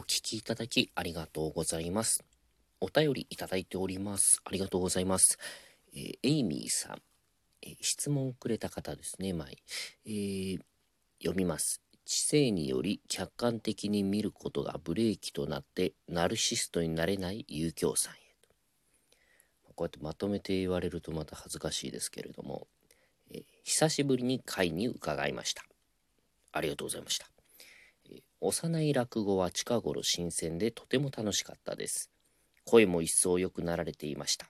お聞きいただきありがとうございます。お便りいただいております。ありがとうございます。えー、エイミーさん、えー、質問くれた方ですね、前。えー、読みます。知性により客観的に見ることがブレーキとなってナルシストになれない遊興さんへと。こうやってまとめて言われるとまた恥ずかしいですけれども、えー、久しぶりに会に伺いました。ありがとうございました。幼い落語は近頃新鮮でとても楽しかったです。声も一層良くなられていました。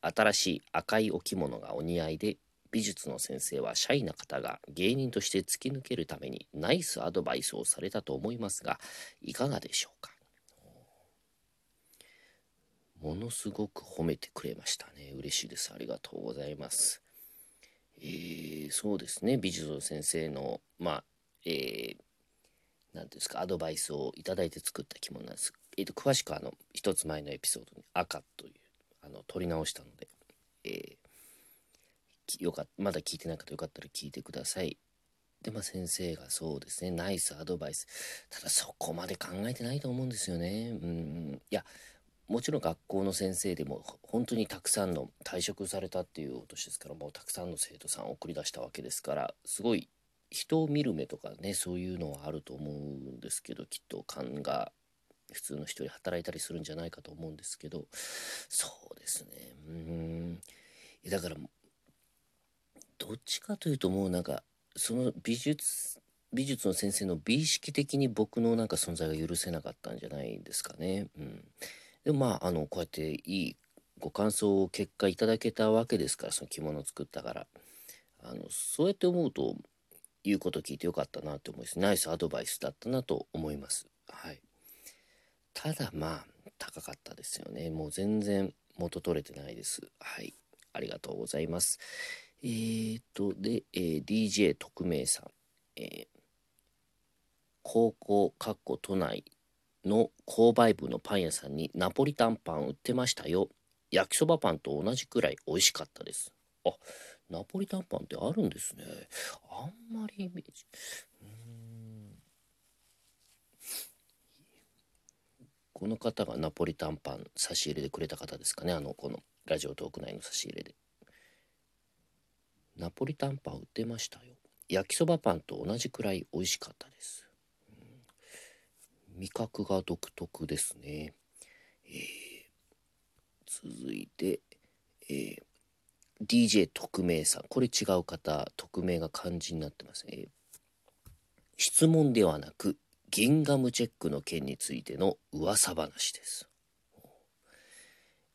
新しい赤いお着物がお似合いで、美術の先生はシャイな方が芸人として突き抜けるためにナイスアドバイスをされたと思いますが、いかがでしょうか？ものすごく褒めてくれましたね。嬉しいです。ありがとうございます。えー、そうですね。美術の先生の、まあ、えー、何ですかアドバイスをいただいて作った着物なんです。えーと、詳しくあの一つ前のエピソードに「赤」というあの取り直したので、えー、よかまだ聞いてない方よかったら聞いてください。でまあ先生がそうですねナイスアドバイスただそこまで考えてないと思うんですよね。うんいやもちろん学校の先生でも本当にたくさんの退職されたっていうお年ですからもうたくさんの生徒さんを送り出したわけですからすごい人を見る目とかねそういうのはあると思うんですけどきっと勘が普通の人より働いたりするんじゃないかと思うんですけどそうですねうんだからどっちかというともうなんかその美術美術の先生の美意識的に僕のなんか存在が許せなかったんじゃないですかね。うん、でもまああのこうやっていいご感想を結果いただけたわけですからその着物を作ったからあのそうやって思うと言うこと聞いてよかったなって思います。ナイスアドバイスだったなと思います。はい。ただまあ、高かったですよね。もう全然元取れてないです。はい。ありがとうございます。えーと、で、えー、DJ 特命さん。えー、高校、かっこ都内の購買部のパン屋さんにナポリタンパン売ってましたよ。焼きそばパンと同じくらい美味しかったです。あ、ナポリタンパンってあるんですね。あんまりイメージ。この方がナポリタンパン差し入れでくれた方ですかね。あの、このラジオトーク内の差し入れで。ナポリタンパン売ってましたよ。焼きそばパンと同じくらい美味しかったです。味覚が独特ですね。えー、続いて、えー DJ 特命さん。これ違う方、匿名が漢字になってますね。質問ではなく、ギンガムチェックの件についての噂話です。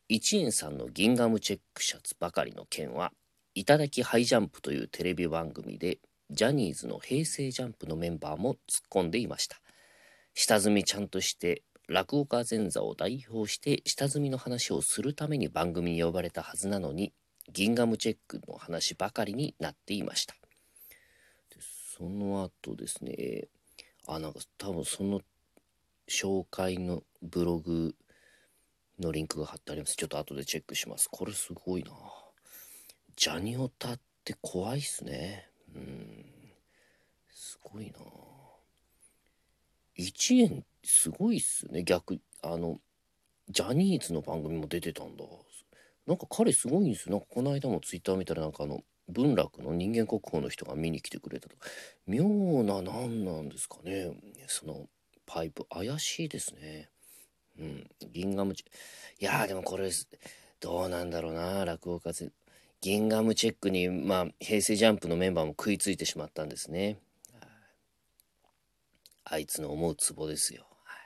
一円さんのギンガムチェックシャツばかりの件は、いただきハイジャンプというテレビ番組で、ジャニーズの平成ジャンプのメンバーも突っ込んでいました。下積みちゃんとして落語家前座を代表して下積みの話をするために番組に呼ばれたはずなのにギンガムチェックの話ばかりになっていました。でその後ですね、あ、なんか多分その紹介のブログのリンクが貼ってあります。ちょっと後でチェックします。これすごいな。ジャニオタって怖いっすね。うん。すごいな。1円すごいっすね。逆、あの、ジャニーズの番組も出てたんだ。なんか彼すごいんですよ。なんかこの間もツイッター見たらなんかあの文楽の人間国宝の人が見に来てくれたと。妙な何なんですかね。そのパイプ怪しいですね。うん。ギンガムチいやーでもこれどうなんだろうな落語家ぜギンガムチェックにまあ平成ジャンプのメンバーも食いついてしまったんですね。あいつの思うツボですよ。は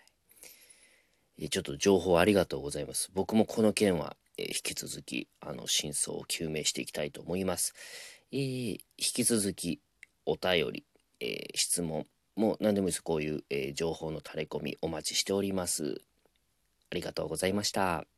い、ちょっと情報ありがとうございます。僕もこの件はえ引き続きあの真相を究明していきたいと思います。えー、引き続きお便り、えー、質問も何でもいいですこういう、えー、情報の垂れ込みお待ちしております。ありがとうございました。